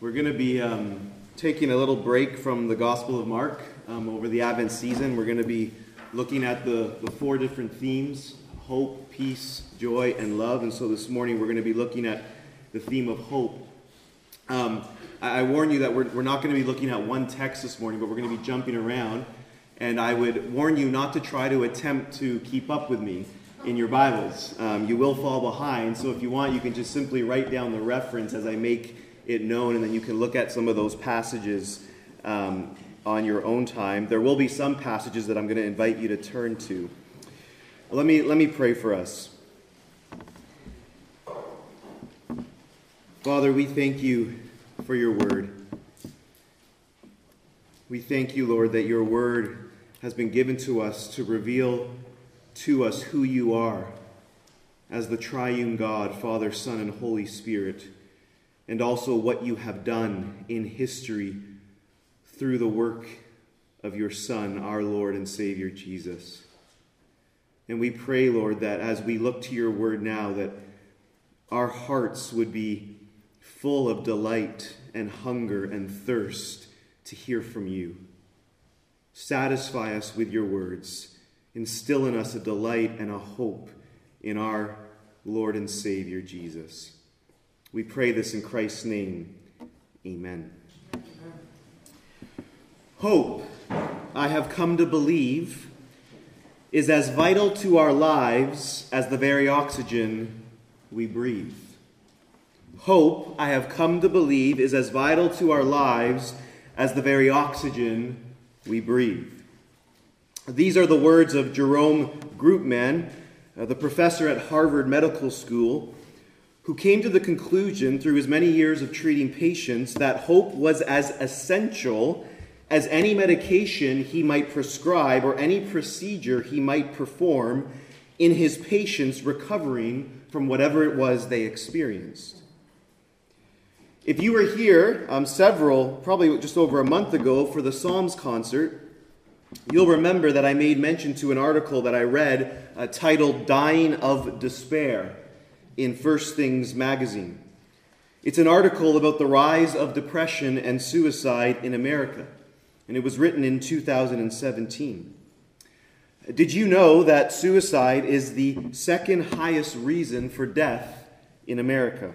We're going to be um, taking a little break from the Gospel of Mark um, over the Advent season. We're going to be looking at the, the four different themes hope, peace, joy, and love. And so this morning we're going to be looking at the theme of hope. Um, I, I, warn you that we're, we're not going to be looking at one text this morning, but we're going to be jumping around. And I would warn you not to try to attempt to keep up with me in your Bibles. Um, you will fall behind, so if you want, you can just simply write down the reference as I make it known, and then you can look at some of those passages um, on your own time. There will be some passages that I'm going to invite you to turn to. Let me, let me pray for us. Father, we thank you for your word. We thank you, Lord, that your word has been given to us to reveal to us who you are as the triune God, Father, Son, and Holy Spirit and also what you have done in history through the work of your Son, our Lord and Savior Jesus. And we pray, Lord, that as we look to your word now, that our hearts would be full of delight and hunger and thirst to hear from you. Satisfy us with your words. Instill in us a delight and a hope in our Lord and Savior Jesus. We pray this in Christ's name. Amen. Hope, I have come to believe, is as vital to our lives as the very oxygen we breathe. Hope, I have come to believe, is as vital to our lives as the very oxygen we breathe. These are the words of Jerome Groopman, uh, the professor at Harvard Medical School who came to the conclusion through his many years of treating patients that hope was as essential as any medication he might prescribe or any procedure he might perform in his patients recovering from whatever it was they experienced. If you were here um, several, probably just over a month ago, for the Psalms concert, you'll remember that I made mention to an article that I read uh, titled Dying of Despair in First Things magazine. It's an article about the rise of depression and suicide in America, and it was written in 2017. Did you know that suicide is the second highest reason for death in America?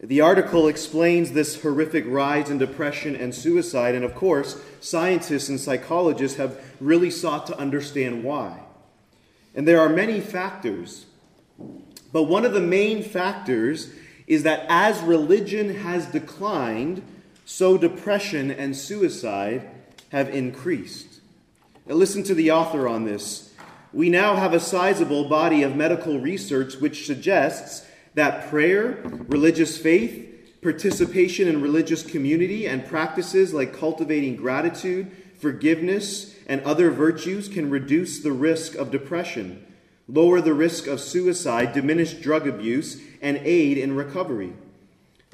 The article explains this horrific rise in depression and suicide, and of course, scientists and psychologists have really sought to understand why. And there are many factors but one of the main factors is that as religion has declined, so depression and suicide have increased. Now, listen to the author on this. We now have a sizable body of medical research which suggests that prayer, religious faith, participation in religious community, and practices like cultivating gratitude, forgiveness, and other virtues can reduce the risk of depression lower the risk of suicide, diminish drug abuse, and aid in recovery.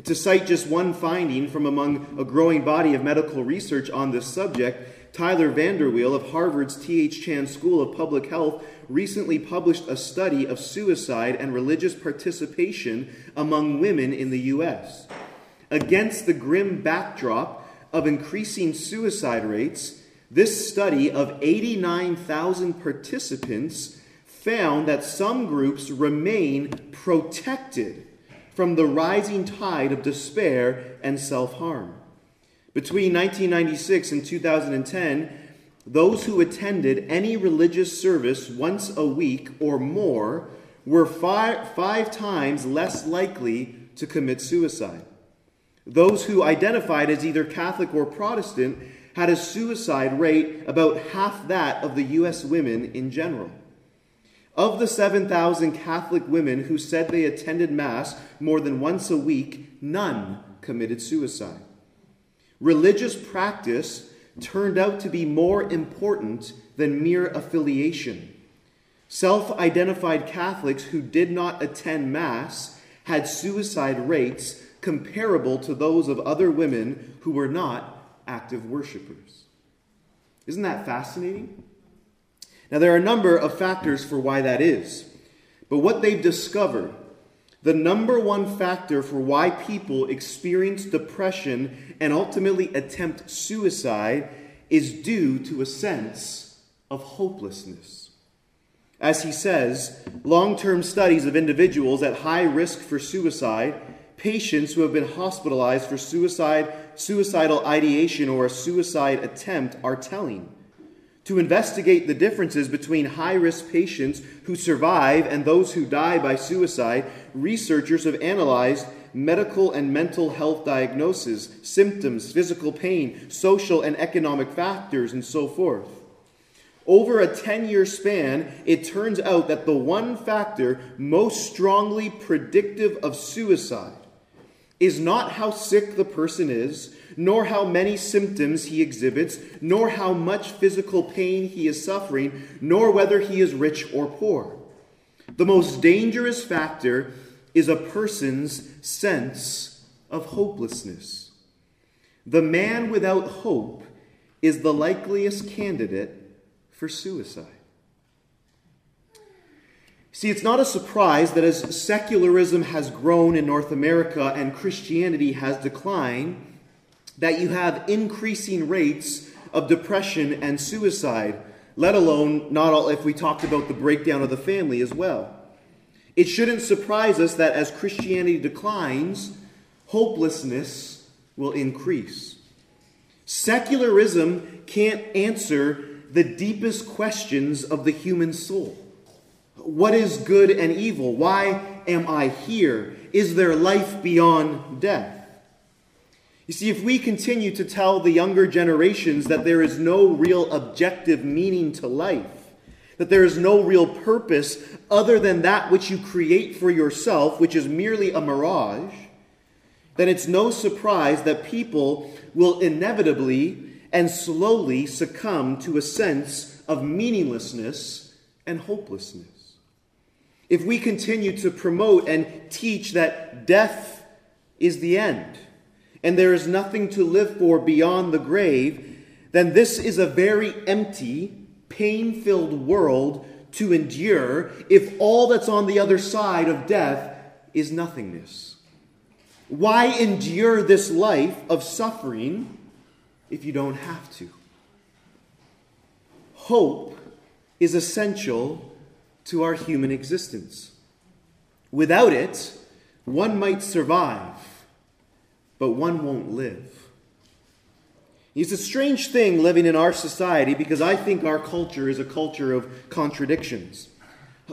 To cite just one finding from among a growing body of medical research on this subject, Tyler VanderWeele of Harvard's T.H. Chan School of Public Health recently published a study of suicide and religious participation among women in the U.S. Against the grim backdrop of increasing suicide rates, this study of 89,000 participants found that some groups remain protected from the rising tide of despair and self harm. Between 1996 and 2010, those who attended any religious service once a week or more were five, five times less likely to commit suicide. Those who identified as either Catholic or Protestant had a suicide rate about half that of the U.S. women in general. Of the 7,000 Catholic women who said they attended Mass more than once a week, none committed suicide. Religious practice turned out to be more important than mere affiliation. Self identified Catholics who did not attend Mass had suicide rates comparable to those of other women who were not active worshippers. Isn't that fascinating? Now, there are a number of factors for why that is. But what they've discovered, the number one factor for why people experience depression and ultimately attempt suicide is due to a sense of hopelessness. As he says, long term studies of individuals at high risk for suicide, patients who have been hospitalized for suicide, suicidal ideation, or a suicide attempt are telling. To investigate the differences between high risk patients who survive and those who die by suicide, researchers have analyzed medical and mental health diagnoses, symptoms, physical pain, social and economic factors, and so forth. Over a 10 year span, it turns out that the one factor most strongly predictive of suicide is not how sick the person is, nor how many symptoms he exhibits, nor how much physical pain he is suffering, nor whether he is rich or poor. The most dangerous factor is a person's sense of hopelessness. The man without hope is the likeliest candidate for suicide. See, it's not a surprise that as secularism has grown in North America and Christianity has declined, that you have increasing rates of depression and suicide, let alone not all if we talked about the breakdown of the family as well. It shouldn't surprise us that as Christianity declines, hopelessness will increase. Secularism can't answer the deepest questions of the human soul. What is good and evil? Why am I here? Is there life beyond death? You see, if we continue to tell the younger generations that there is no real objective meaning to life, that there is no real purpose other than that which you create for yourself, which is merely a mirage, then it's no surprise that people will inevitably and slowly succumb to a sense of meaninglessness and hopelessness. If we continue to promote and teach that death is the end and there is nothing to live for beyond the grave, then this is a very empty, pain filled world to endure if all that's on the other side of death is nothingness. Why endure this life of suffering if you don't have to? Hope is essential to our human existence. Without it, one might survive, but one won't live. It's a strange thing living in our society because I think our culture is a culture of contradictions.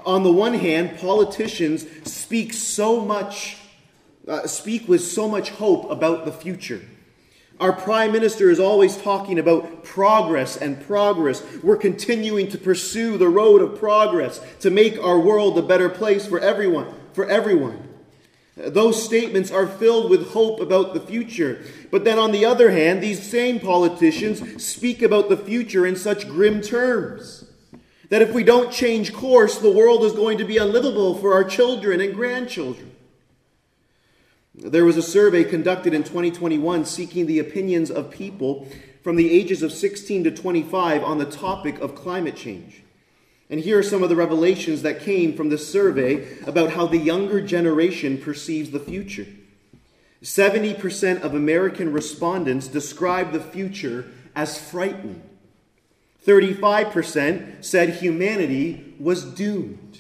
On the one hand, politicians speak so much, uh, speak with so much hope about the future. Our prime minister is always talking about progress and progress. We're continuing to pursue the road of progress to make our world a better place for everyone, for everyone. Those statements are filled with hope about the future. But then, on the other hand, these same politicians speak about the future in such grim terms that if we don't change course, the world is going to be unlivable for our children and grandchildren. There was a survey conducted in 2021 seeking the opinions of people from the ages of 16 to 25 on the topic of climate change. And here are some of the revelations that came from this survey about how the younger generation perceives the future. 70% of American respondents describe the future as frightening. 35% said humanity was doomed.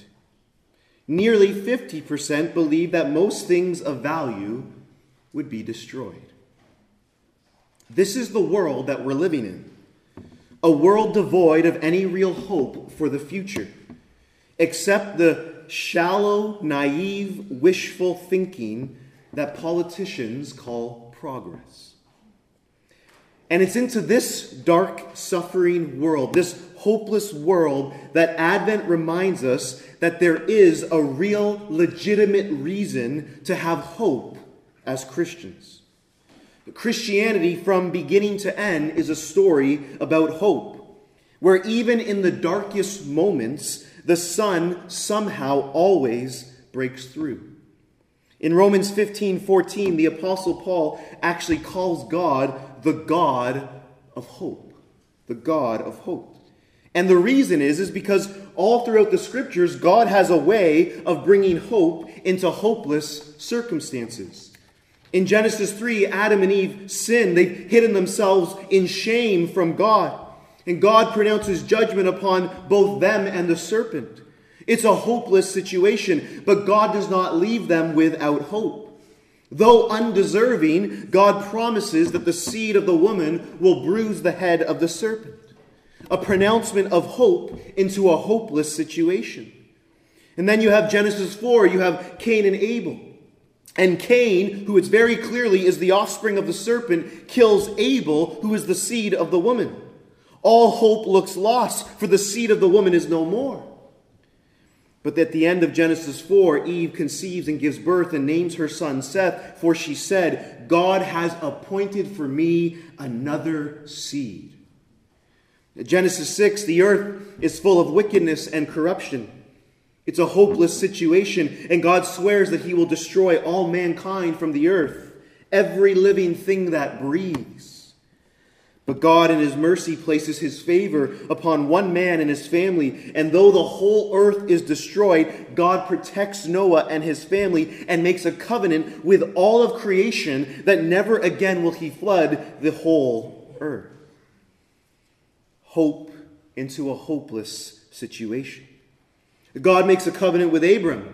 Nearly 50% believe that most things of value would be destroyed. This is the world that we're living in a world devoid of any real hope for the future, except the shallow, naive, wishful thinking that politicians call progress. And it's into this dark, suffering world, this hopeless world, that Advent reminds us that there is a real, legitimate reason to have hope as Christians. Christianity, from beginning to end, is a story about hope, where even in the darkest moments, the sun somehow always breaks through. In Romans 15 14, the Apostle Paul actually calls God the God of hope. The God of hope. And the reason is, is because all throughout the scriptures, God has a way of bringing hope into hopeless circumstances. In Genesis 3, Adam and Eve sin. They've hidden themselves in shame from God. And God pronounces judgment upon both them and the serpent. It's a hopeless situation, but God does not leave them without hope. Though undeserving, God promises that the seed of the woman will bruise the head of the serpent. A pronouncement of hope into a hopeless situation. And then you have Genesis 4, you have Cain and Abel. And Cain, who it's very clearly is the offspring of the serpent, kills Abel, who is the seed of the woman. All hope looks lost, for the seed of the woman is no more. But at the end of Genesis 4, Eve conceives and gives birth and names her son Seth, for she said, God has appointed for me another seed. Genesis 6, the earth is full of wickedness and corruption. It's a hopeless situation, and God swears that He will destroy all mankind from the earth, every living thing that breathes. But God, in His mercy, places His favor upon one man and his family, and though the whole earth is destroyed, God protects Noah and his family and makes a covenant with all of creation that never again will He flood the whole earth. Hope into a hopeless situation. God makes a covenant with Abram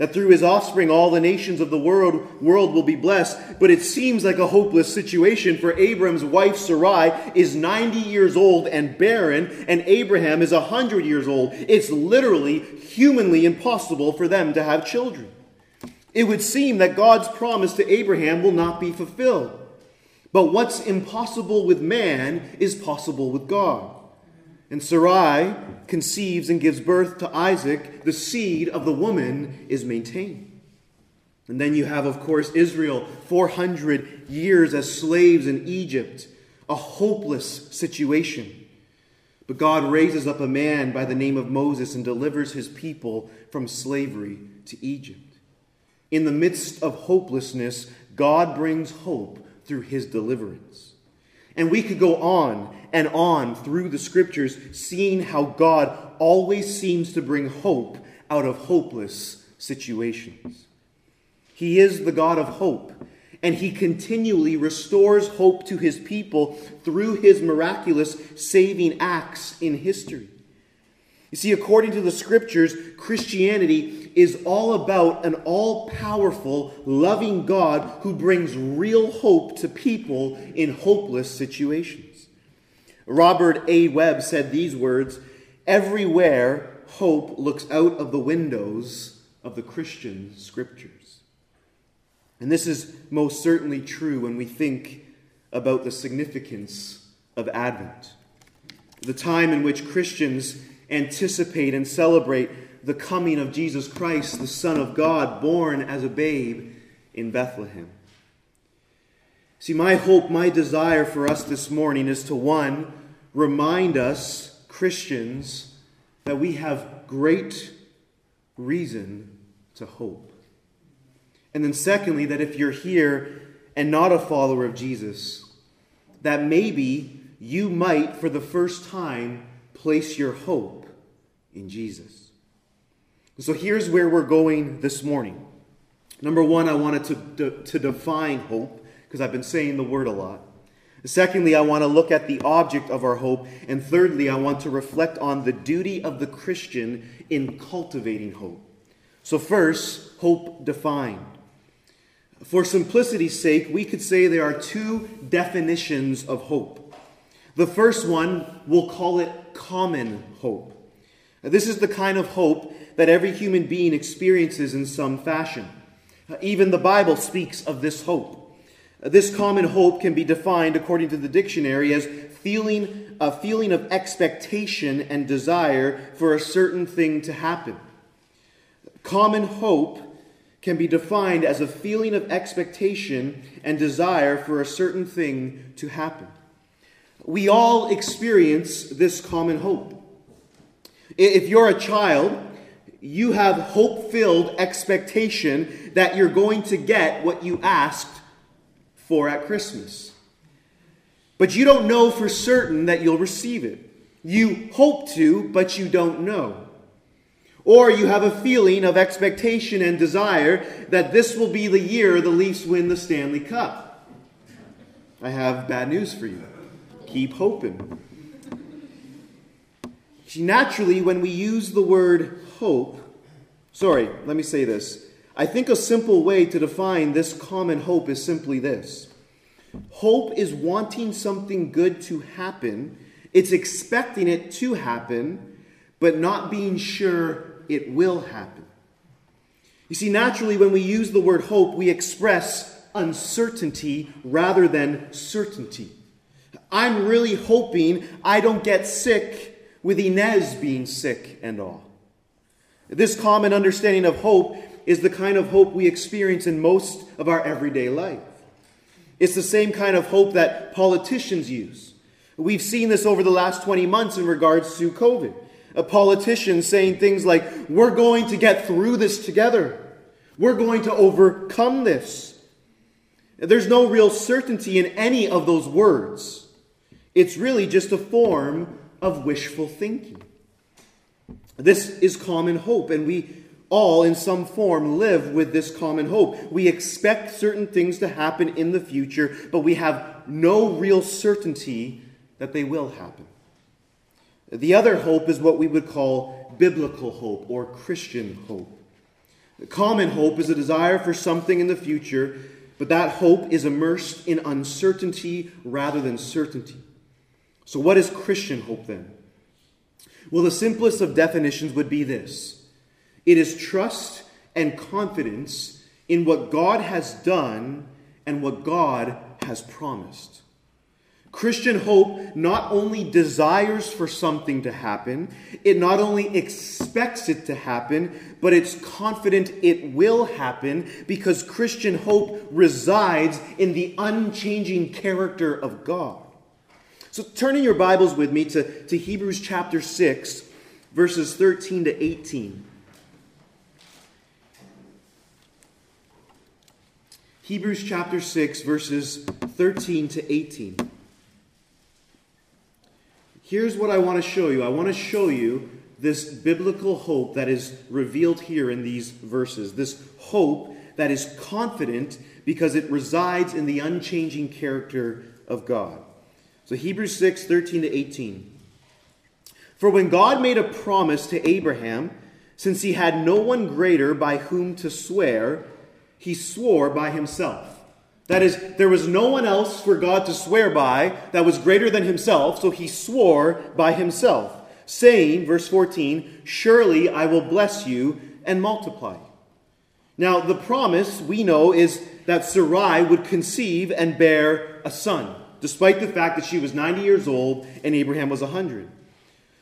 that through his offspring all the nations of the world, world will be blessed. But it seems like a hopeless situation for Abram's wife Sarai is 90 years old and barren, and Abraham is 100 years old. It's literally humanly impossible for them to have children. It would seem that God's promise to Abraham will not be fulfilled. But what's impossible with man is possible with God. And Sarai conceives and gives birth to Isaac. The seed of the woman is maintained. And then you have, of course, Israel, 400 years as slaves in Egypt, a hopeless situation. But God raises up a man by the name of Moses and delivers his people from slavery to Egypt. In the midst of hopelessness, God brings hope through his deliverance. And we could go on and on through the scriptures, seeing how God always seems to bring hope out of hopeless situations. He is the God of hope, and he continually restores hope to his people through his miraculous saving acts in history. You see, according to the scriptures, Christianity is all about an all powerful, loving God who brings real hope to people in hopeless situations. Robert A. Webb said these words Everywhere hope looks out of the windows of the Christian scriptures. And this is most certainly true when we think about the significance of Advent, the time in which Christians anticipate and celebrate the coming of Jesus Christ, the Son of God, born as a babe in Bethlehem. See, my hope, my desire for us this morning is to one, remind us, Christians, that we have great reason to hope. And then, secondly, that if you're here and not a follower of Jesus, that maybe you might, for the first time, place your hope in Jesus. So here's where we're going this morning. Number one, I wanted to, to, to define hope, because I've been saying the word a lot. Secondly, I want to look at the object of our hope. And thirdly, I want to reflect on the duty of the Christian in cultivating hope. So, first, hope defined. For simplicity's sake, we could say there are two definitions of hope. The first one, we'll call it common hope. This is the kind of hope that every human being experiences in some fashion. Uh, even the Bible speaks of this hope. Uh, this common hope can be defined, according to the dictionary, as feeling a feeling of expectation and desire for a certain thing to happen. Common hope can be defined as a feeling of expectation and desire for a certain thing to happen. We all experience this common hope. If you're a child, you have hope filled expectation that you're going to get what you asked for at Christmas. But you don't know for certain that you'll receive it. You hope to, but you don't know. Or you have a feeling of expectation and desire that this will be the year the Leafs win the Stanley Cup. I have bad news for you. Keep hoping. See, naturally, when we use the word hope, sorry, let me say this. I think a simple way to define this common hope is simply this Hope is wanting something good to happen, it's expecting it to happen, but not being sure it will happen. You see, naturally, when we use the word hope, we express uncertainty rather than certainty. I'm really hoping I don't get sick with Inez being sick and all. This common understanding of hope is the kind of hope we experience in most of our everyday life. It's the same kind of hope that politicians use. We've seen this over the last 20 months in regards to COVID. A politician saying things like, We're going to get through this together. We're going to overcome this. There's no real certainty in any of those words. It's really just a form of wishful thinking. This is common hope, and we all, in some form, live with this common hope. We expect certain things to happen in the future, but we have no real certainty that they will happen. The other hope is what we would call biblical hope or Christian hope. Common hope is a desire for something in the future, but that hope is immersed in uncertainty rather than certainty. So, what is Christian hope then? Well, the simplest of definitions would be this it is trust and confidence in what God has done and what God has promised. Christian hope not only desires for something to happen, it not only expects it to happen, but it's confident it will happen because Christian hope resides in the unchanging character of God. So, turning your Bibles with me to, to Hebrews chapter 6, verses 13 to 18. Hebrews chapter 6, verses 13 to 18. Here's what I want to show you I want to show you this biblical hope that is revealed here in these verses. This hope that is confident because it resides in the unchanging character of God. So, Hebrews 6 13 to 18. For when God made a promise to Abraham, since he had no one greater by whom to swear, he swore by himself that is, there was no one else for God to swear by that was greater than himself, so he swore by himself, saying, verse 14, Surely I will bless you and multiply. Now, the promise we know is that Sarai would conceive and bear a son, despite the fact that she was 90 years old and Abraham was 100.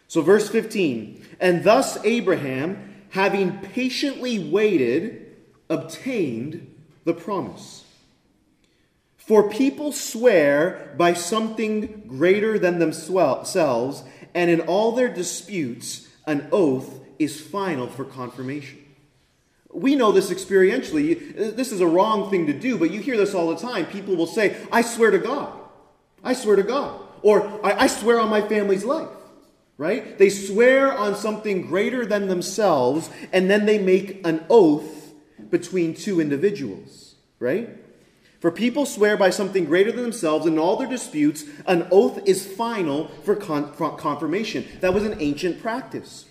So, verse 15, and thus Abraham, having patiently waited, obtained the promise. For people swear by something greater than themselves, and in all their disputes, an oath is final for confirmation. We know this experientially. This is a wrong thing to do, but you hear this all the time. People will say, I swear to God. I swear to God. Or I, I swear on my family's life. Right? They swear on something greater than themselves, and then they make an oath between two individuals. Right? For people swear by something greater than themselves, in all their disputes, an oath is final for con- confirmation. That was an ancient practice.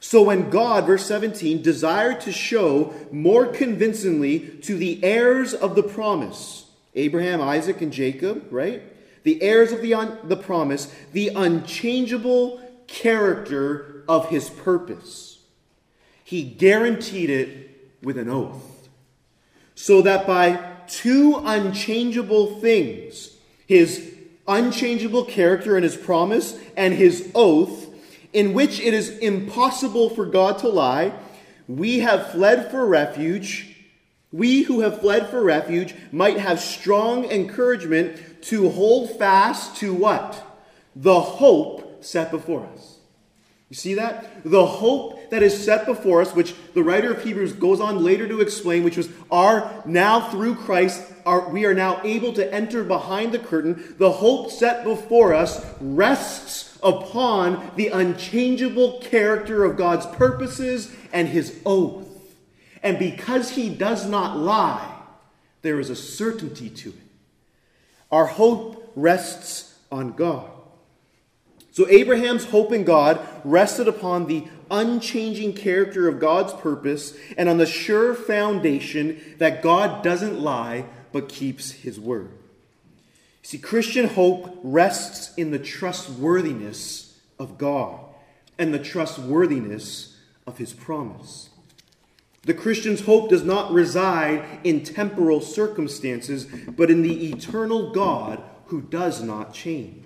So when God, verse 17, desired to show more convincingly to the heirs of the promise, Abraham, Isaac, and Jacob, right? The heirs of the, un- the promise, the unchangeable character of his purpose. He guaranteed it with an oath. So that by two unchangeable things his unchangeable character and his promise, and his oath, in which it is impossible for God to lie, we have fled for refuge. We who have fled for refuge might have strong encouragement to hold fast to what? The hope set before us. You see that? The hope that is set before us, which the writer of Hebrews goes on later to explain, which was our now through Christ, our, we are now able to enter behind the curtain. The hope set before us rests upon the unchangeable character of God's purposes and his oath. And because he does not lie, there is a certainty to it. Our hope rests on God. So Abraham's hope in God rested upon the unchanging character of God's purpose and on the sure foundation that God doesn't lie but keeps his word. See, Christian hope rests in the trustworthiness of God and the trustworthiness of his promise. The Christian's hope does not reside in temporal circumstances, but in the eternal God who does not change.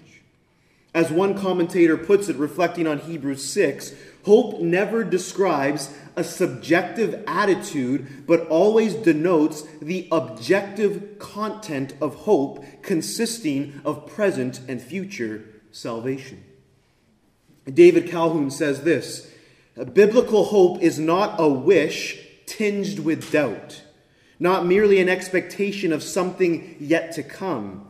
As one commentator puts it, reflecting on Hebrews 6, hope never describes a subjective attitude, but always denotes the objective content of hope consisting of present and future salvation. David Calhoun says this Biblical hope is not a wish tinged with doubt, not merely an expectation of something yet to come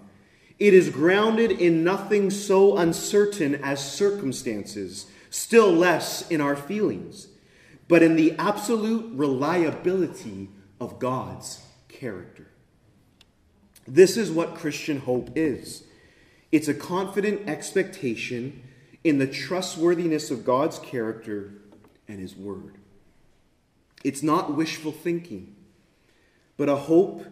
it is grounded in nothing so uncertain as circumstances, still less in our feelings, but in the absolute reliability of God's character. This is what Christian hope is it's a confident expectation in the trustworthiness of God's character and His Word. It's not wishful thinking, but a hope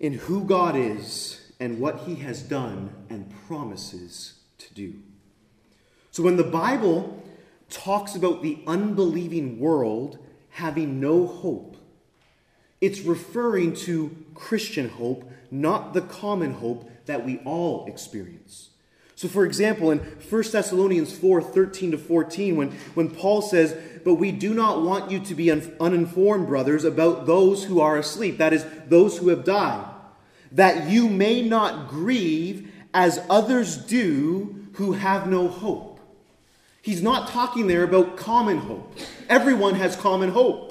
in who God is and what he has done and promises to do. So when the Bible talks about the unbelieving world having no hope, it's referring to Christian hope, not the common hope that we all experience. So, for example, in 1 Thessalonians 4 13 to 14, when, when Paul says, But we do not want you to be un- uninformed, brothers, about those who are asleep, that is, those who have died that you may not grieve as others do who have no hope. He's not talking there about common hope. Everyone has common hope.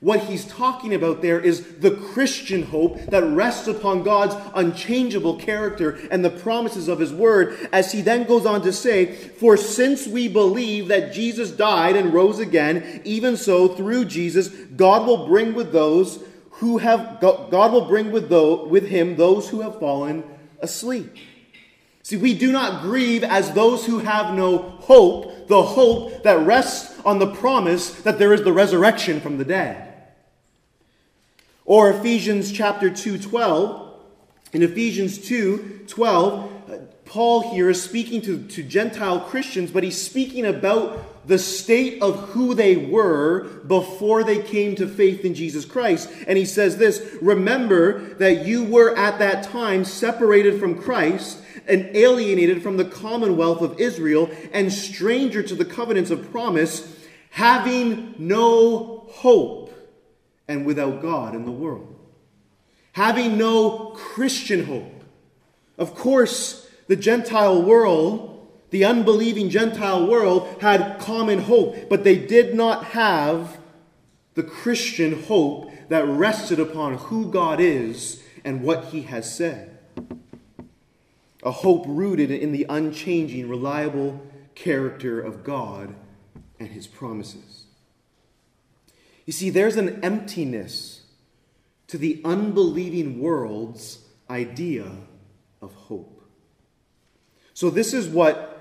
What he's talking about there is the Christian hope that rests upon God's unchangeable character and the promises of his word, as he then goes on to say, For since we believe that Jesus died and rose again, even so, through Jesus, God will bring with those who have God will bring with, those, with him those who have fallen asleep. See, we do not grieve as those who have no hope, the hope that rests on the promise that there is the resurrection from the dead. Or Ephesians chapter 2 12. In Ephesians 2 12, uh, Paul here is speaking to, to Gentile Christians, but he's speaking about the state of who they were before they came to faith in Jesus Christ. And he says this Remember that you were at that time separated from Christ and alienated from the commonwealth of Israel and stranger to the covenants of promise, having no hope and without God in the world. Having no Christian hope. Of course, the Gentile world, the unbelieving Gentile world, had common hope, but they did not have the Christian hope that rested upon who God is and what He has said. A hope rooted in the unchanging, reliable character of God and His promises. You see, there's an emptiness to the unbelieving world's idea of hope. So this is what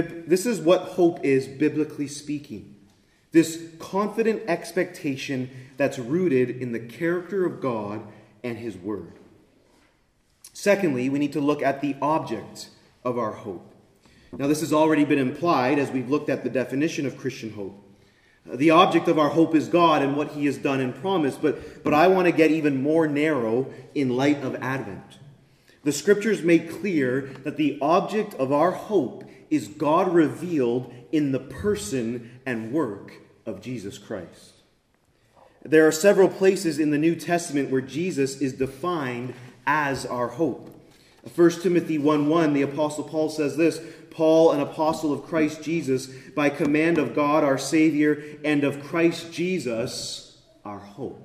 this is what hope is biblically speaking. This confident expectation that's rooted in the character of God and his word. Secondly, we need to look at the object of our hope. Now, this has already been implied as we've looked at the definition of Christian hope. Uh, the object of our hope is God and what He has done and promised, but, but I want to get even more narrow in light of Advent. The scriptures make clear that the object of our hope is God revealed in the person and work of Jesus Christ. There are several places in the New Testament where Jesus is defined as our hope. 1 Timothy 1 1, the Apostle Paul says this Paul, an apostle of Christ Jesus, by command of God our Savior and of Christ Jesus our hope.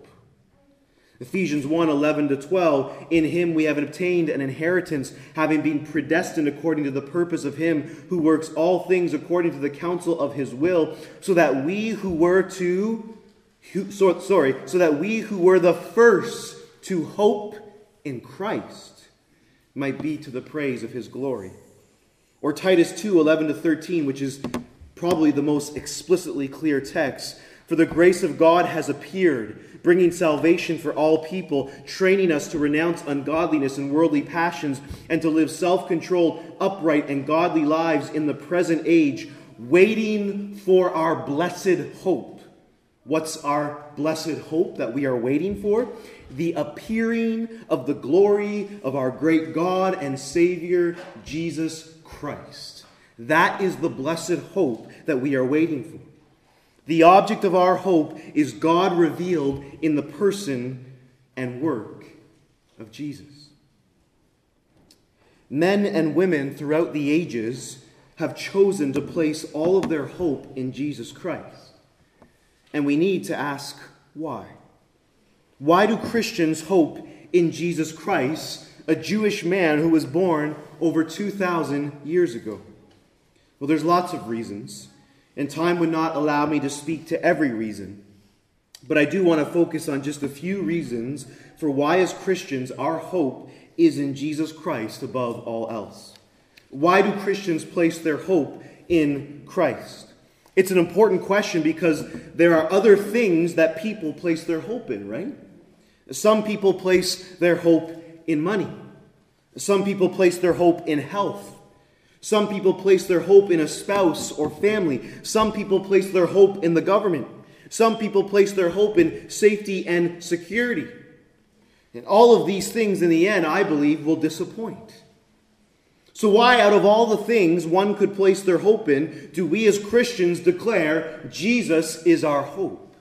Ephesians 1 11 to 12. In him we have obtained an inheritance, having been predestined according to the purpose of him who works all things according to the counsel of his will, so that we who were to, who, so, sorry, so that we who were the first to hope in Christ might be to the praise of his glory. Or Titus 2 11 to 13, which is probably the most explicitly clear text. For the grace of God has appeared, bringing salvation for all people, training us to renounce ungodliness and worldly passions, and to live self controlled, upright, and godly lives in the present age, waiting for our blessed hope. What's our blessed hope that we are waiting for? The appearing of the glory of our great God and Savior, Jesus Christ. That is the blessed hope that we are waiting for. The object of our hope is God revealed in the person and work of Jesus. Men and women throughout the ages have chosen to place all of their hope in Jesus Christ. And we need to ask why. Why do Christians hope in Jesus Christ, a Jewish man who was born over 2,000 years ago? Well, there's lots of reasons and time would not allow me to speak to every reason. But I do want to focus on just a few reasons for why, as Christians, our hope is in Jesus Christ above all else. Why do Christians place their hope in Christ? It's an important question because there are other things that people place their hope in, right? Some people place their hope in money. Some people place their hope in health. Some people place their hope in a spouse or family. Some people place their hope in the government. Some people place their hope in safety and security. And all of these things, in the end, I believe, will disappoint. So, why, out of all the things one could place their hope in, do we as Christians declare Jesus is our hope?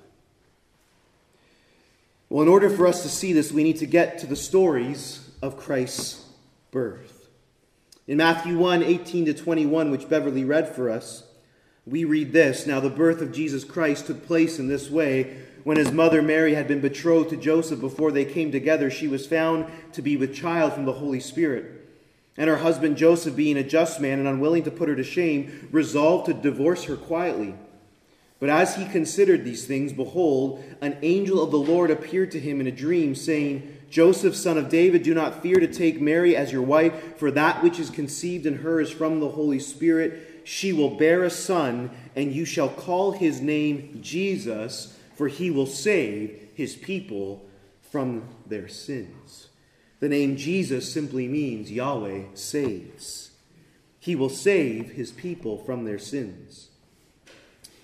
Well, in order for us to see this, we need to get to the stories of Christ's birth. In Matthew 1 18 to 21, which Beverly read for us, we read this Now, the birth of Jesus Christ took place in this way. When his mother Mary had been betrothed to Joseph before they came together, she was found to be with child from the Holy Spirit. And her husband Joseph, being a just man and unwilling to put her to shame, resolved to divorce her quietly. But as he considered these things, behold, an angel of the Lord appeared to him in a dream, saying, Joseph, son of David, do not fear to take Mary as your wife, for that which is conceived in her is from the Holy Spirit. She will bear a son, and you shall call his name Jesus, for he will save his people from their sins. The name Jesus simply means Yahweh saves. He will save his people from their sins.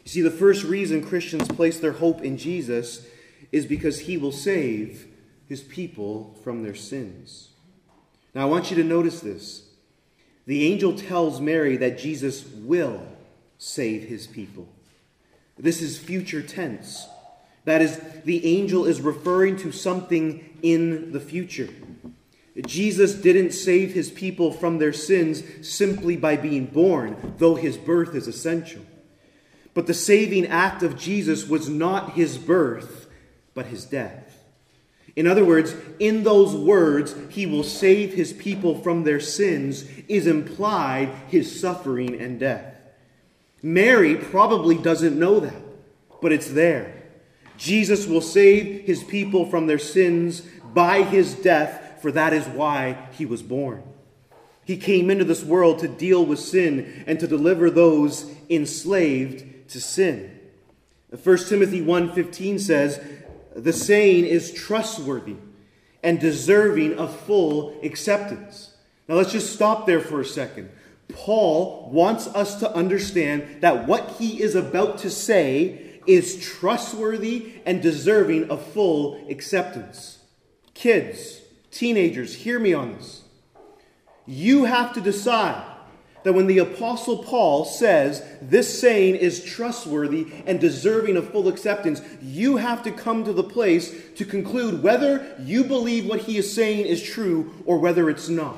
You see, the first reason Christians place their hope in Jesus is because he will save his people from their sins. Now, I want you to notice this. The angel tells Mary that Jesus will save his people. This is future tense. That is, the angel is referring to something in the future. Jesus didn't save his people from their sins simply by being born, though his birth is essential. But the saving act of Jesus was not his birth, but his death. In other words, in those words, he will save his people from their sins, is implied his suffering and death. Mary probably doesn't know that, but it's there. Jesus will save his people from their sins by his death, for that is why he was born. He came into this world to deal with sin and to deliver those enslaved to sin. 1 Timothy 1:15 says, the saying is trustworthy and deserving of full acceptance. Now let's just stop there for a second. Paul wants us to understand that what he is about to say is trustworthy and deserving of full acceptance. Kids, teenagers, hear me on this. You have to decide that when the Apostle Paul says this saying is trustworthy and deserving of full acceptance, you have to come to the place to conclude whether you believe what he is saying is true or whether it's not.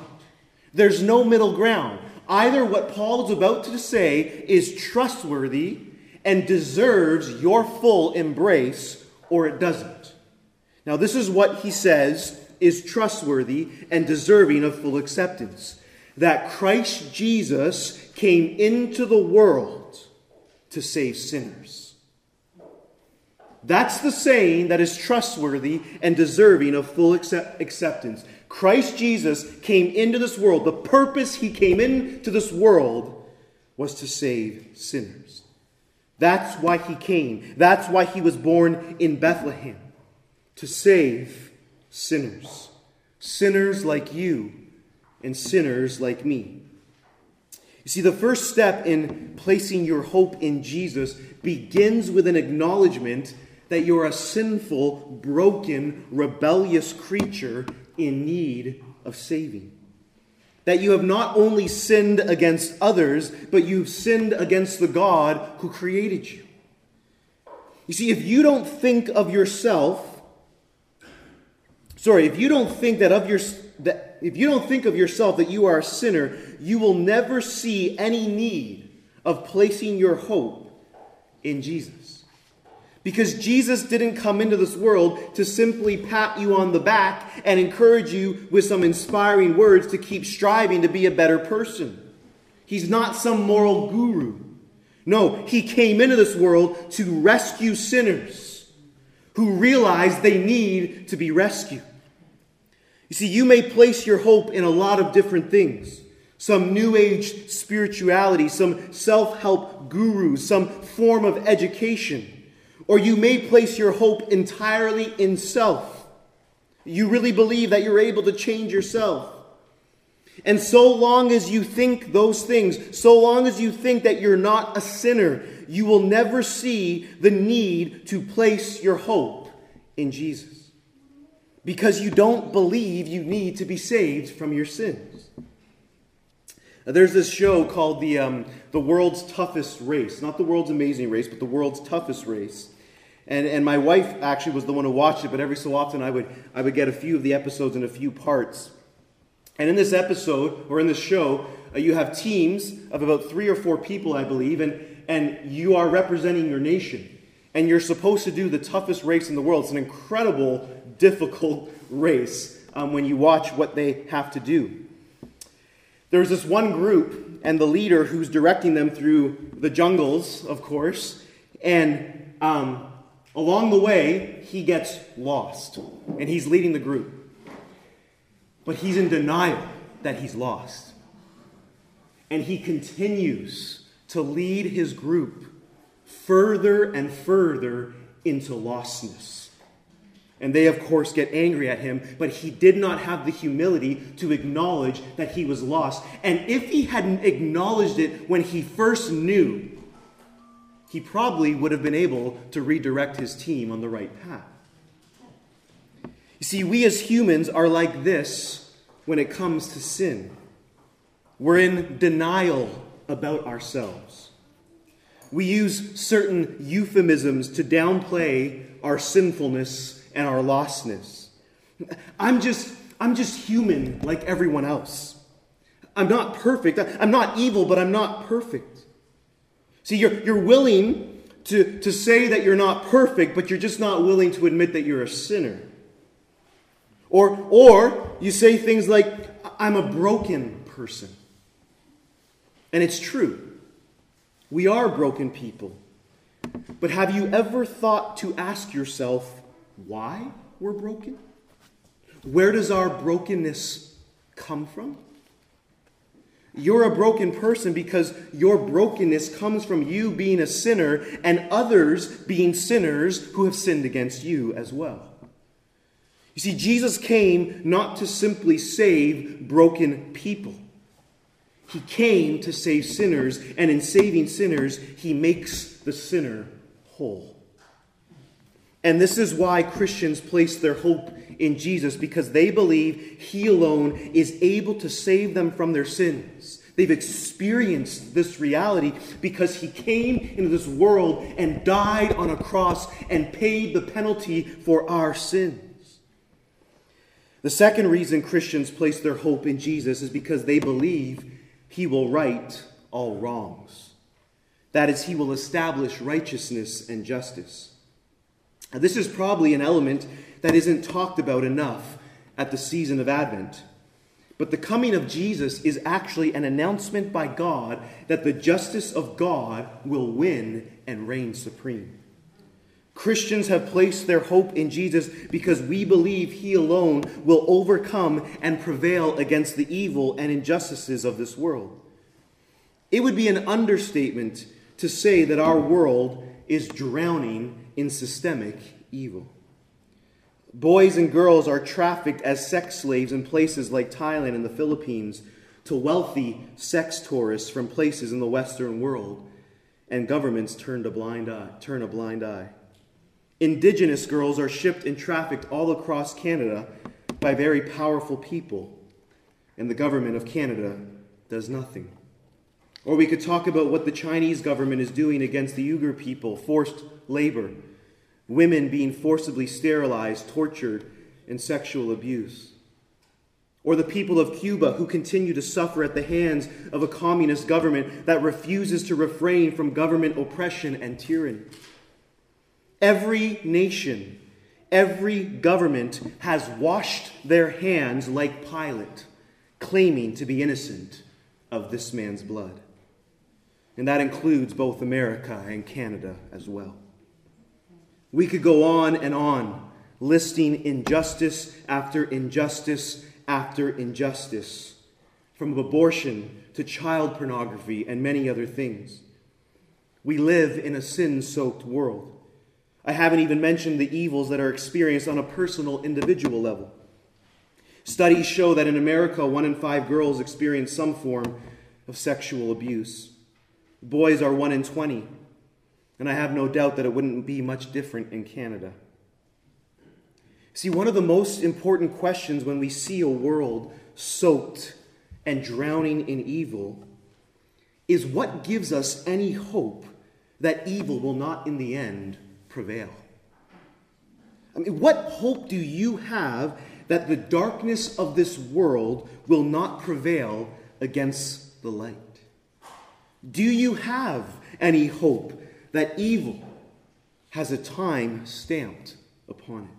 There's no middle ground. Either what Paul is about to say is trustworthy and deserves your full embrace, or it doesn't. Now, this is what he says is trustworthy and deserving of full acceptance that Christ Jesus came into the world to save sinners. That's the saying that is trustworthy and deserving of full accept- acceptance. Christ Jesus came into this world. The purpose he came into this world was to save sinners. That's why he came. That's why he was born in Bethlehem to save sinners. Sinners like you and sinners like me. You see, the first step in placing your hope in Jesus begins with an acknowledgement that you're a sinful, broken, rebellious creature in need of saving. That you have not only sinned against others, but you've sinned against the God who created you. You see, if you don't think of yourself, sorry, if you don't think that of your that if you don't think of yourself that you are a sinner, you will never see any need of placing your hope in Jesus. Because Jesus didn't come into this world to simply pat you on the back and encourage you with some inspiring words to keep striving to be a better person. He's not some moral guru. No, he came into this world to rescue sinners who realize they need to be rescued. You see, you may place your hope in a lot of different things some new age spirituality, some self help gurus, some form of education. Or you may place your hope entirely in self. You really believe that you're able to change yourself. And so long as you think those things, so long as you think that you're not a sinner, you will never see the need to place your hope in Jesus. Because you don't believe you need to be saved from your sins. There's this show called the, um, the World's Toughest Race. Not the World's Amazing Race, but the World's Toughest Race. And, and my wife actually was the one who watched it, but every so often I would, I would get a few of the episodes in a few parts. And in this episode, or in this show, uh, you have teams of about three or four people, I believe, and, and you are representing your nation. And you're supposed to do the toughest race in the world. It's an incredible, difficult race um, when you watch what they have to do. There's this one group, and the leader who's directing them through the jungles, of course, and um, Along the way, he gets lost, and he's leading the group. But he's in denial that he's lost. And he continues to lead his group further and further into lostness. And they, of course, get angry at him, but he did not have the humility to acknowledge that he was lost. And if he hadn't acknowledged it when he first knew, he probably would have been able to redirect his team on the right path. You see, we as humans are like this when it comes to sin. We're in denial about ourselves. We use certain euphemisms to downplay our sinfulness and our lostness. I'm just, I'm just human like everyone else. I'm not perfect. I'm not evil, but I'm not perfect. See, you're, you're willing to, to say that you're not perfect, but you're just not willing to admit that you're a sinner. Or, or you say things like, I'm a broken person. And it's true. We are broken people. But have you ever thought to ask yourself why we're broken? Where does our brokenness come from? You're a broken person because your brokenness comes from you being a sinner and others being sinners who have sinned against you as well. You see, Jesus came not to simply save broken people. He came to save sinners, and in saving sinners, he makes the sinner whole. And this is why Christians place their hope in Jesus because they believe He alone is able to save them from their sins. They've experienced this reality because He came into this world and died on a cross and paid the penalty for our sins. The second reason Christians place their hope in Jesus is because they believe he will right all wrongs. That is, he will establish righteousness and justice. Now, this is probably an element that isn't talked about enough at the season of Advent. But the coming of Jesus is actually an announcement by God that the justice of God will win and reign supreme. Christians have placed their hope in Jesus because we believe he alone will overcome and prevail against the evil and injustices of this world. It would be an understatement to say that our world is drowning in systemic evil. Boys and girls are trafficked as sex slaves in places like Thailand and the Philippines to wealthy sex tourists from places in the Western world, and governments turn a blind eye. Turn a blind eye. Indigenous girls are shipped and trafficked all across Canada by very powerful people, and the government of Canada does nothing. Or we could talk about what the Chinese government is doing against the Uyghur people, forced labor, women being forcibly sterilized, tortured, and sexual abuse. Or the people of Cuba who continue to suffer at the hands of a communist government that refuses to refrain from government oppression and tyranny. Every nation, every government has washed their hands like Pilate, claiming to be innocent of this man's blood. And that includes both America and Canada as well. We could go on and on, listing injustice after injustice after injustice, from abortion to child pornography and many other things. We live in a sin soaked world. I haven't even mentioned the evils that are experienced on a personal, individual level. Studies show that in America, one in five girls experience some form of sexual abuse. Boys are 1 in 20. And I have no doubt that it wouldn't be much different in Canada. See, one of the most important questions when we see a world soaked and drowning in evil is what gives us any hope that evil will not in the end prevail? I mean, what hope do you have that the darkness of this world will not prevail against the light? Do you have any hope that evil has a time stamped upon it?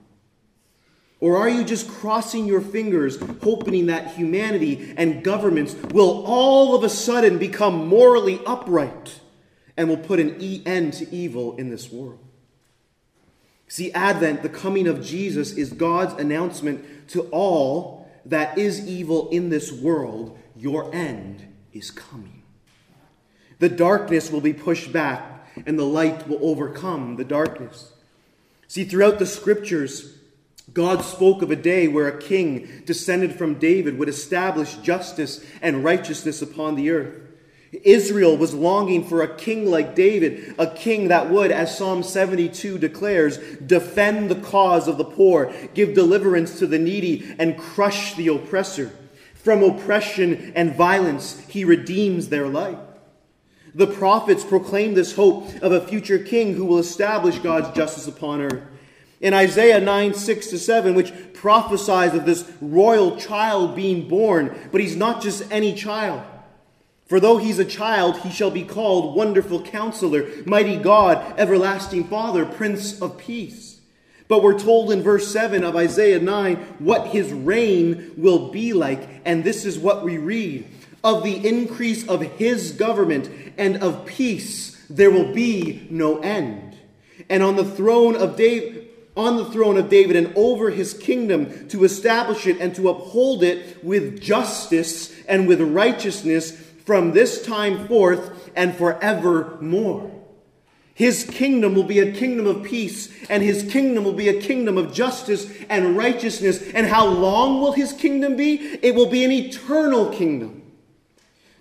Or are you just crossing your fingers, hoping that humanity and governments will all of a sudden become morally upright and will put an end to evil in this world? See, Advent, the coming of Jesus, is God's announcement to all that is evil in this world your end is coming. The darkness will be pushed back, and the light will overcome the darkness. See, throughout the scriptures, God spoke of a day where a king descended from David would establish justice and righteousness upon the earth. Israel was longing for a king like David, a king that would, as Psalm 72 declares, defend the cause of the poor, give deliverance to the needy, and crush the oppressor. From oppression and violence, he redeems their life. The prophets proclaim this hope of a future king who will establish God's justice upon earth. In Isaiah 9, 6 to 7, which prophesies of this royal child being born, but he's not just any child. For though he's a child, he shall be called Wonderful Counselor, Mighty God, Everlasting Father, Prince of Peace. But we're told in verse 7 of Isaiah 9 what his reign will be like, and this is what we read of the increase of his government and of peace there will be no end. And on the throne of David on the throne of David and over his kingdom to establish it and to uphold it with justice and with righteousness from this time forth and forevermore. His kingdom will be a kingdom of peace, and his kingdom will be a kingdom of justice and righteousness. And how long will his kingdom be? It will be an eternal kingdom.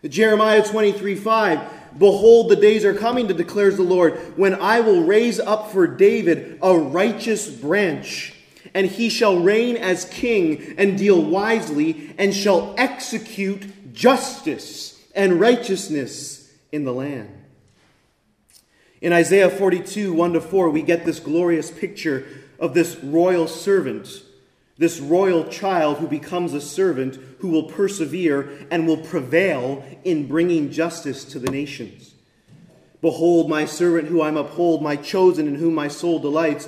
Jeremiah 23 5. Behold, the days are coming, declares the Lord, when I will raise up for David a righteous branch, and he shall reign as king and deal wisely, and shall execute justice and righteousness in the land. In Isaiah 42 1 to 4, we get this glorious picture of this royal servant This royal child who becomes a servant, who will persevere and will prevail in bringing justice to the nations. Behold, my servant who I uphold, my chosen in whom my soul delights.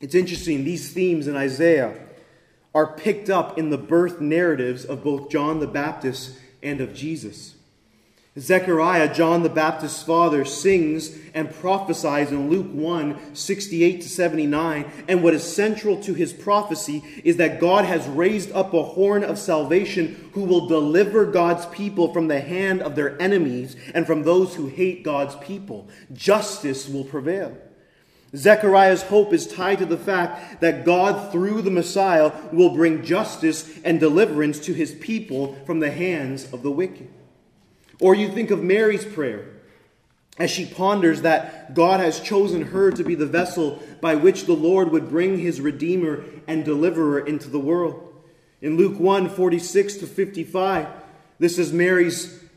It's interesting, these themes in Isaiah are picked up in the birth narratives of both John the Baptist and of Jesus. Zechariah, John the Baptist's father, sings and prophesies in Luke 1 68 to 79. And what is central to his prophecy is that God has raised up a horn of salvation who will deliver God's people from the hand of their enemies and from those who hate God's people. Justice will prevail. Zechariah's hope is tied to the fact that God, through the Messiah, will bring justice and deliverance to his people from the hands of the wicked. Or you think of Mary's prayer as she ponders that God has chosen her to be the vessel by which the Lord would bring his Redeemer and Deliverer into the world. In Luke 1 46 to 55, this is Mary's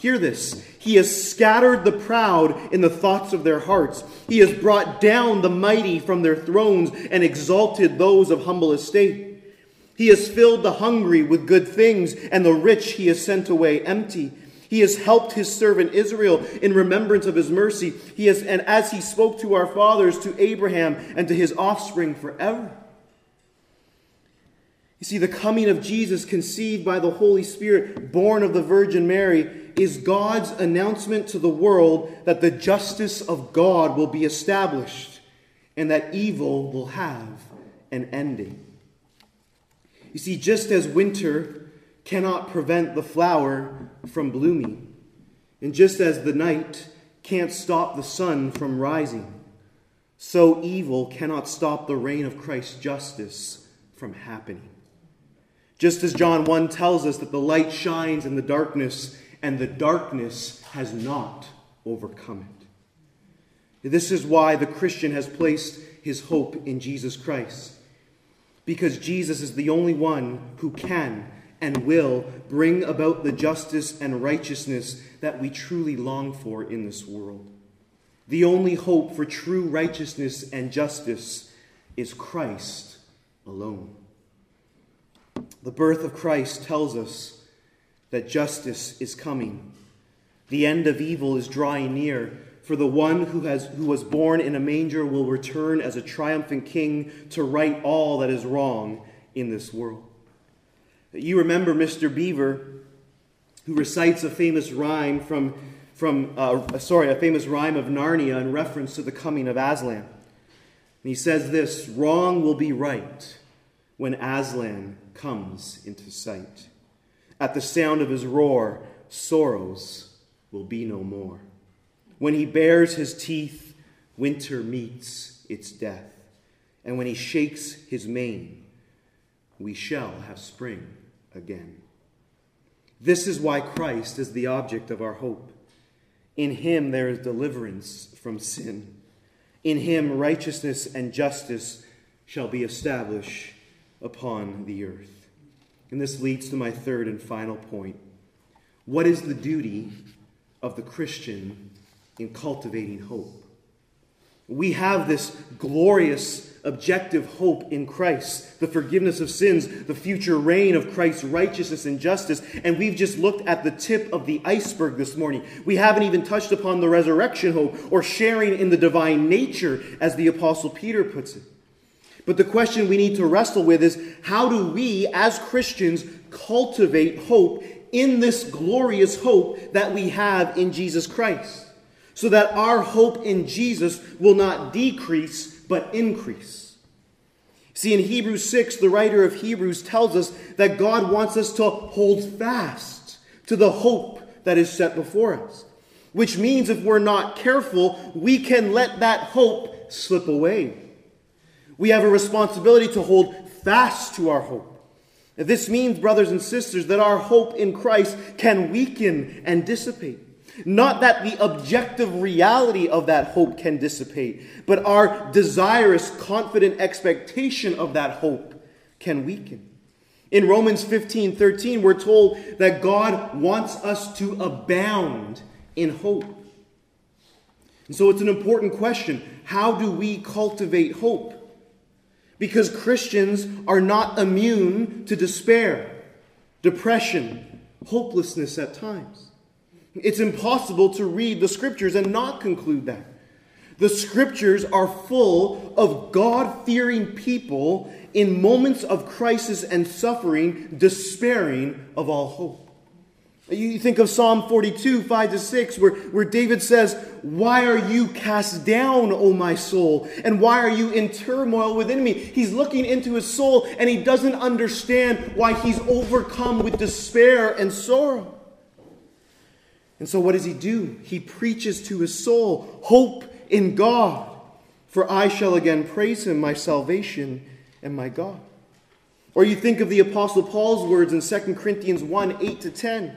Hear this. He has scattered the proud in the thoughts of their hearts. He has brought down the mighty from their thrones and exalted those of humble estate. He has filled the hungry with good things, and the rich he has sent away empty. He has helped his servant Israel in remembrance of his mercy. He has, and as he spoke to our fathers, to Abraham, and to his offspring forever. You see, the coming of Jesus, conceived by the Holy Spirit, born of the Virgin Mary, is God's announcement to the world that the justice of God will be established and that evil will have an ending. You see, just as winter cannot prevent the flower from blooming. And just as the night can't stop the sun from rising, so evil cannot stop the reign of Christ's justice from happening. Just as John 1 tells us that the light shines in the darkness, and the darkness has not overcome it. This is why the Christian has placed his hope in Jesus Christ. Because Jesus is the only one who can and will bring about the justice and righteousness that we truly long for in this world. The only hope for true righteousness and justice is Christ alone. The birth of Christ tells us that justice is coming. The end of evil is drawing near, for the one who, has, who was born in a manger will return as a triumphant king to right all that is wrong in this world. You remember Mr. Beaver, who recites a famous rhyme from, from uh, sorry, a famous rhyme of Narnia in reference to the coming of Aslan. And he says this Wrong will be right when Aslan comes into sight. At the sound of his roar, sorrows will be no more. When he bares his teeth, winter meets its death. And when he shakes his mane, we shall have spring again. This is why Christ is the object of our hope. In him there is deliverance from sin. In him righteousness and justice shall be established upon the earth. And this leads to my third and final point. What is the duty of the Christian in cultivating hope? We have this glorious objective hope in Christ, the forgiveness of sins, the future reign of Christ's righteousness and justice. And we've just looked at the tip of the iceberg this morning. We haven't even touched upon the resurrection hope or sharing in the divine nature, as the Apostle Peter puts it. But the question we need to wrestle with is how do we, as Christians, cultivate hope in this glorious hope that we have in Jesus Christ, so that our hope in Jesus will not decrease but increase. See, in Hebrews 6, the writer of Hebrews tells us that God wants us to hold fast to the hope that is set before us, which means if we're not careful, we can let that hope slip away. We have a responsibility to hold fast to our hope. This means, brothers and sisters, that our hope in Christ can weaken and dissipate. Not that the objective reality of that hope can dissipate, but our desirous, confident expectation of that hope can weaken. In Romans 15 13, we're told that God wants us to abound in hope. And so it's an important question. How do we cultivate hope? Because Christians are not immune to despair, depression, hopelessness at times. It's impossible to read the scriptures and not conclude that. The scriptures are full of God fearing people in moments of crisis and suffering, despairing of all hope. You think of Psalm 42, 5 to 6, where, where David says, Why are you cast down, O my soul? And why are you in turmoil within me? He's looking into his soul and he doesn't understand why he's overcome with despair and sorrow. And so, what does he do? He preaches to his soul, Hope in God, for I shall again praise him, my salvation and my God. Or you think of the Apostle Paul's words in 2 Corinthians 1 8 to 10.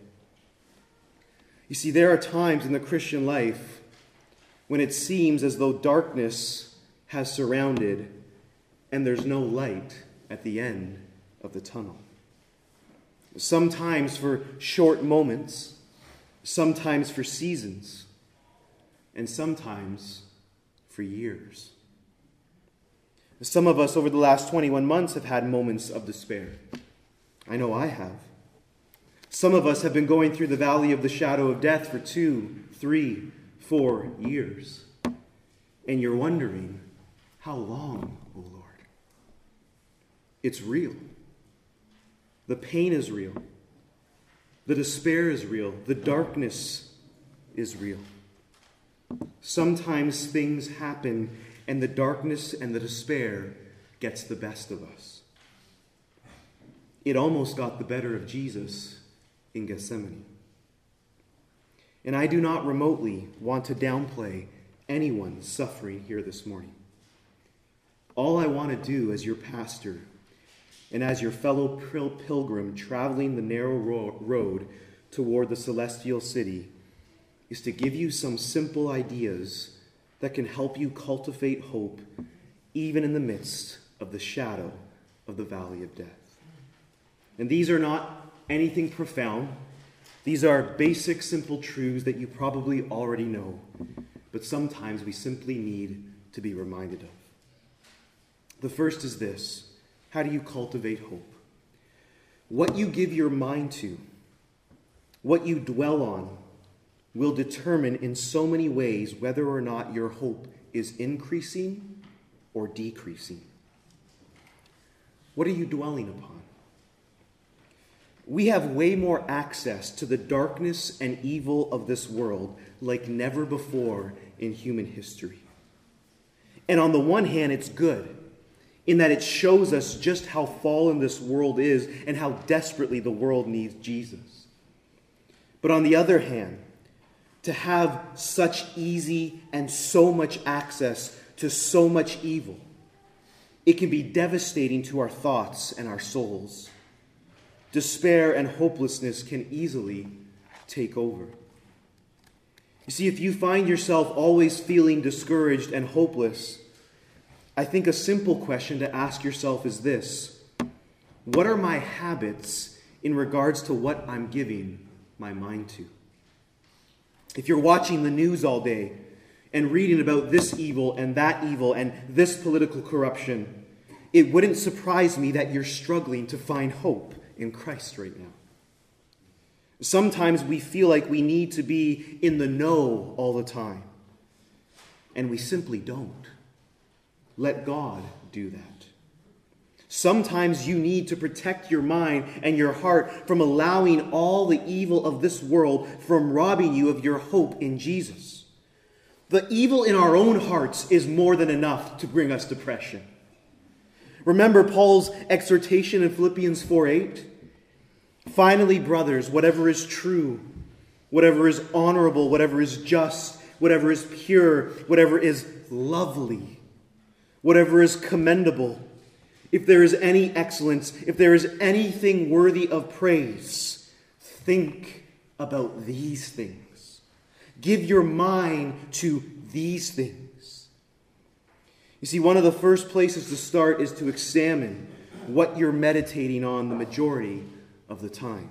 You see, there are times in the Christian life when it seems as though darkness has surrounded and there's no light at the end of the tunnel. Sometimes for short moments, sometimes for seasons, and sometimes for years. Some of us over the last 21 months have had moments of despair. I know I have. Some of us have been going through the valley of the shadow of death for two, three, four years. And you're wondering, how long, O oh Lord? It's real. The pain is real. The despair is real. The darkness is real. Sometimes things happen and the darkness and the despair gets the best of us. It almost got the better of Jesus in Gethsemane. And I do not remotely want to downplay anyone's suffering here this morning. All I want to do as your pastor and as your fellow pilgrim traveling the narrow road toward the celestial city is to give you some simple ideas that can help you cultivate hope even in the midst of the shadow of the valley of death. And these are not anything profound. These are basic, simple truths that you probably already know, but sometimes we simply need to be reminded of. The first is this How do you cultivate hope? What you give your mind to, what you dwell on, will determine in so many ways whether or not your hope is increasing or decreasing. What are you dwelling upon? We have way more access to the darkness and evil of this world like never before in human history. And on the one hand, it's good in that it shows us just how fallen this world is and how desperately the world needs Jesus. But on the other hand, to have such easy and so much access to so much evil, it can be devastating to our thoughts and our souls despair and hopelessness can easily take over. You see, if you find yourself always feeling discouraged and hopeless, I think a simple question to ask yourself is this What are my habits in regards to what I'm giving my mind to? If you're watching the news all day and reading about this evil and that evil and this political corruption, it wouldn't surprise me that you're struggling to find hope in Christ right now. Sometimes we feel like we need to be in the know all the time, and we simply don't. Let God do that. Sometimes you need to protect your mind and your heart from allowing all the evil of this world from robbing you of your hope in Jesus. The evil in our own hearts is more than enough to bring us depression. Remember Paul's exhortation in Philippians 4 8? Finally, brothers, whatever is true, whatever is honorable, whatever is just, whatever is pure, whatever is lovely, whatever is commendable if there is any excellence, if there is anything worthy of praise, think about these things. Give your mind to these things. You see, one of the first places to start is to examine what you're meditating on the majority of the time.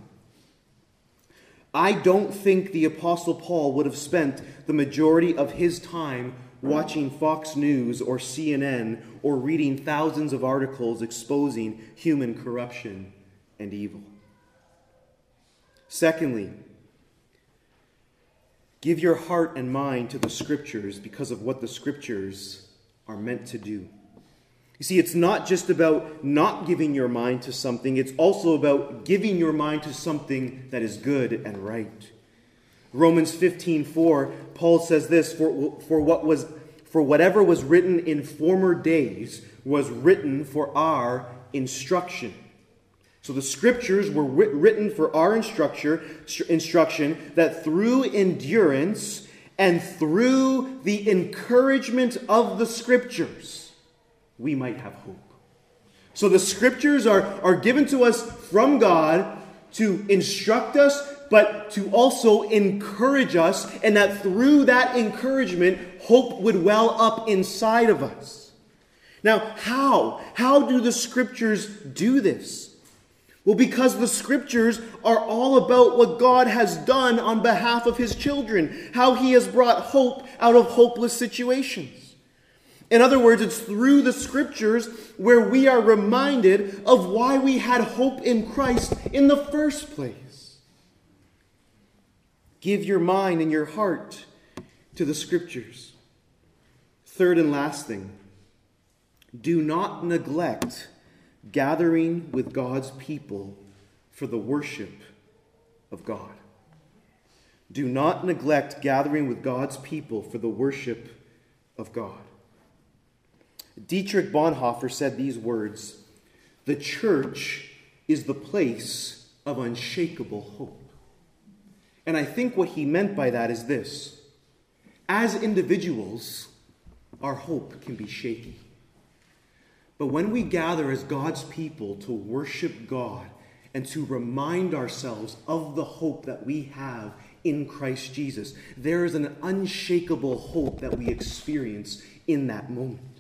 I don't think the Apostle Paul would have spent the majority of his time watching Fox News or CNN or reading thousands of articles exposing human corruption and evil. Secondly, give your heart and mind to the Scriptures because of what the Scriptures are meant to do. You see, it's not just about not giving your mind to something, it's also about giving your mind to something that is good and right. Romans 15 4, Paul says this for, for what was for whatever was written in former days was written for our instruction. So the scriptures were written for our instruction that through endurance and through the encouragement of the scriptures, we might have hope. So the scriptures are, are given to us from God to instruct us, but to also encourage us, and that through that encouragement, hope would well up inside of us. Now, how? How do the scriptures do this? Well, because the scriptures are all about what God has done on behalf of his children, how he has brought hope out of hopeless situations. In other words, it's through the scriptures where we are reminded of why we had hope in Christ in the first place. Give your mind and your heart to the scriptures. Third and last thing do not neglect gathering with God's people for the worship of God. Do not neglect gathering with God's people for the worship of God. Dietrich Bonhoeffer said these words The church is the place of unshakable hope. And I think what he meant by that is this as individuals, our hope can be shaky. But when we gather as God's people to worship God and to remind ourselves of the hope that we have in Christ Jesus, there is an unshakable hope that we experience in that moment.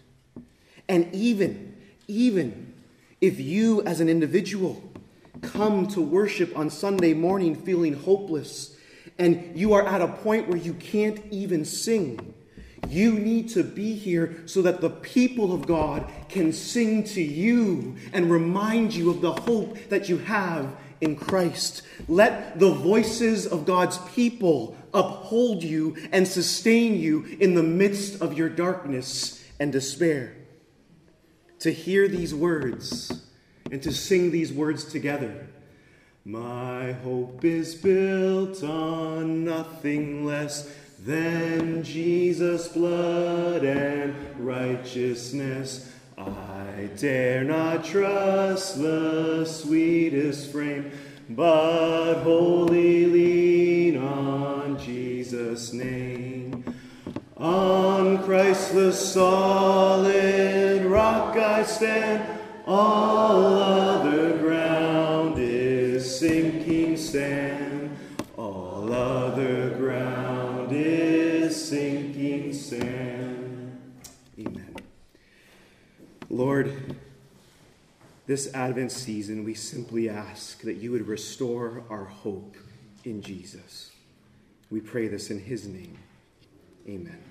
And even, even if you as an individual come to worship on Sunday morning feeling hopeless and you are at a point where you can't even sing, you need to be here so that the people of God can sing to you and remind you of the hope that you have in Christ. Let the voices of God's people uphold you and sustain you in the midst of your darkness and despair to hear these words and to sing these words together. My hope is built on nothing less than Jesus' blood and righteousness. I dare not trust the sweetest frame, but wholly lean on Jesus' name. On Christ the solid rock I stand, all other ground is sinking sand. All other ground is sinking sand. Amen. Lord, this Advent season, we simply ask that you would restore our hope in Jesus. We pray this in his name. Amen.